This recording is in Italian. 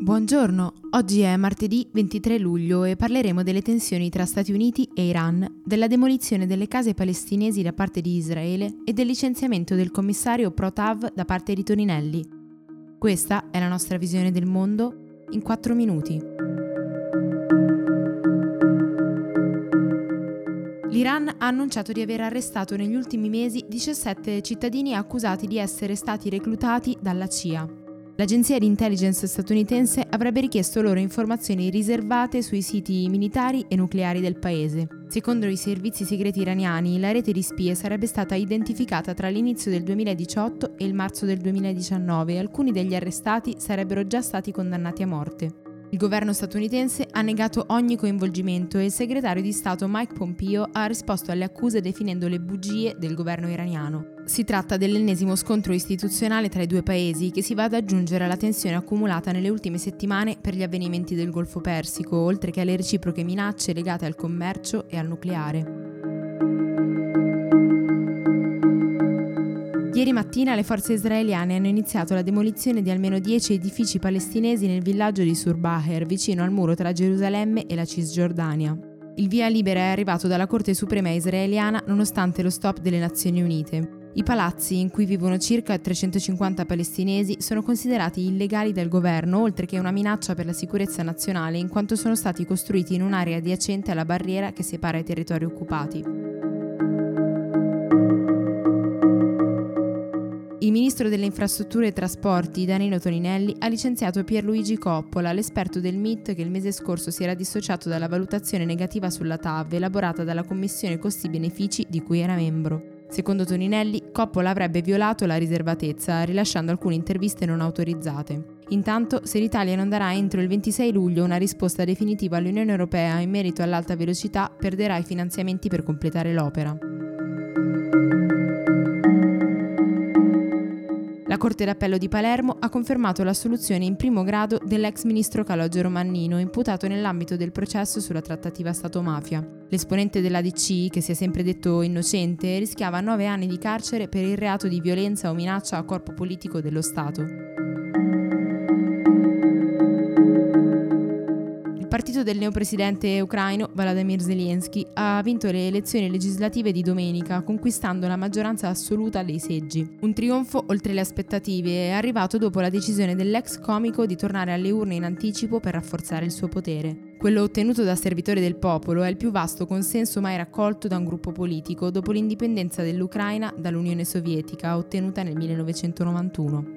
Buongiorno, oggi è martedì 23 luglio e parleremo delle tensioni tra Stati Uniti e Iran, della demolizione delle case palestinesi da parte di Israele e del licenziamento del commissario Pro-Tav da parte di Toninelli. Questa è la nostra visione del mondo in 4 minuti. L'Iran ha annunciato di aver arrestato negli ultimi mesi 17 cittadini accusati di essere stati reclutati dalla CIA. L'agenzia di intelligence statunitense avrebbe richiesto loro informazioni riservate sui siti militari e nucleari del paese. Secondo i servizi segreti iraniani, la rete di spie sarebbe stata identificata tra l'inizio del 2018 e il marzo del 2019 e alcuni degli arrestati sarebbero già stati condannati a morte. Il governo statunitense ha negato ogni coinvolgimento e il segretario di Stato Mike Pompeo ha risposto alle accuse definendo le bugie del governo iraniano. Si tratta dell'ennesimo scontro istituzionale tra i due paesi che si va ad aggiungere alla tensione accumulata nelle ultime settimane per gli avvenimenti del Golfo Persico, oltre che alle reciproche minacce legate al commercio e al nucleare. Ieri mattina le forze israeliane hanno iniziato la demolizione di almeno 10 edifici palestinesi nel villaggio di Surbaher, vicino al muro tra Gerusalemme e la Cisgiordania. Il via libera è arrivato dalla Corte Suprema israeliana nonostante lo stop delle Nazioni Unite. I palazzi in cui vivono circa 350 palestinesi sono considerati illegali dal governo, oltre che una minaccia per la sicurezza nazionale, in quanto sono stati costruiti in un'area adiacente alla barriera che separa i territori occupati. Il ministro delle infrastrutture e trasporti, Danilo Toninelli, ha licenziato Pierluigi Coppola, l'esperto del MIT che il mese scorso si era dissociato dalla valutazione negativa sulla TAV elaborata dalla Commissione Costi-Benefici di cui era membro. Secondo Toninelli, Coppola avrebbe violato la riservatezza, rilasciando alcune interviste non autorizzate. Intanto, se l'Italia non darà entro il 26 luglio una risposta definitiva all'Unione Europea in merito all'alta velocità, perderà i finanziamenti per completare l'opera. La Corte d'Appello di Palermo ha confermato l'assoluzione in primo grado dell'ex ministro Calogero Mannino, imputato nell'ambito del processo sulla trattativa Stato-mafia. L'esponente dell'ADC, che si è sempre detto innocente, rischiava nove anni di carcere per il reato di violenza o minaccia a corpo politico dello Stato. Partito del neopresidente ucraino Volodymyr Zelensky ha vinto le elezioni legislative di domenica, conquistando la maggioranza assoluta dei seggi. Un trionfo oltre le aspettative è arrivato dopo la decisione dell'ex comico di tornare alle urne in anticipo per rafforzare il suo potere. Quello ottenuto da servitore del popolo è il più vasto consenso mai raccolto da un gruppo politico dopo l'indipendenza dell'Ucraina dall'Unione Sovietica ottenuta nel 1991.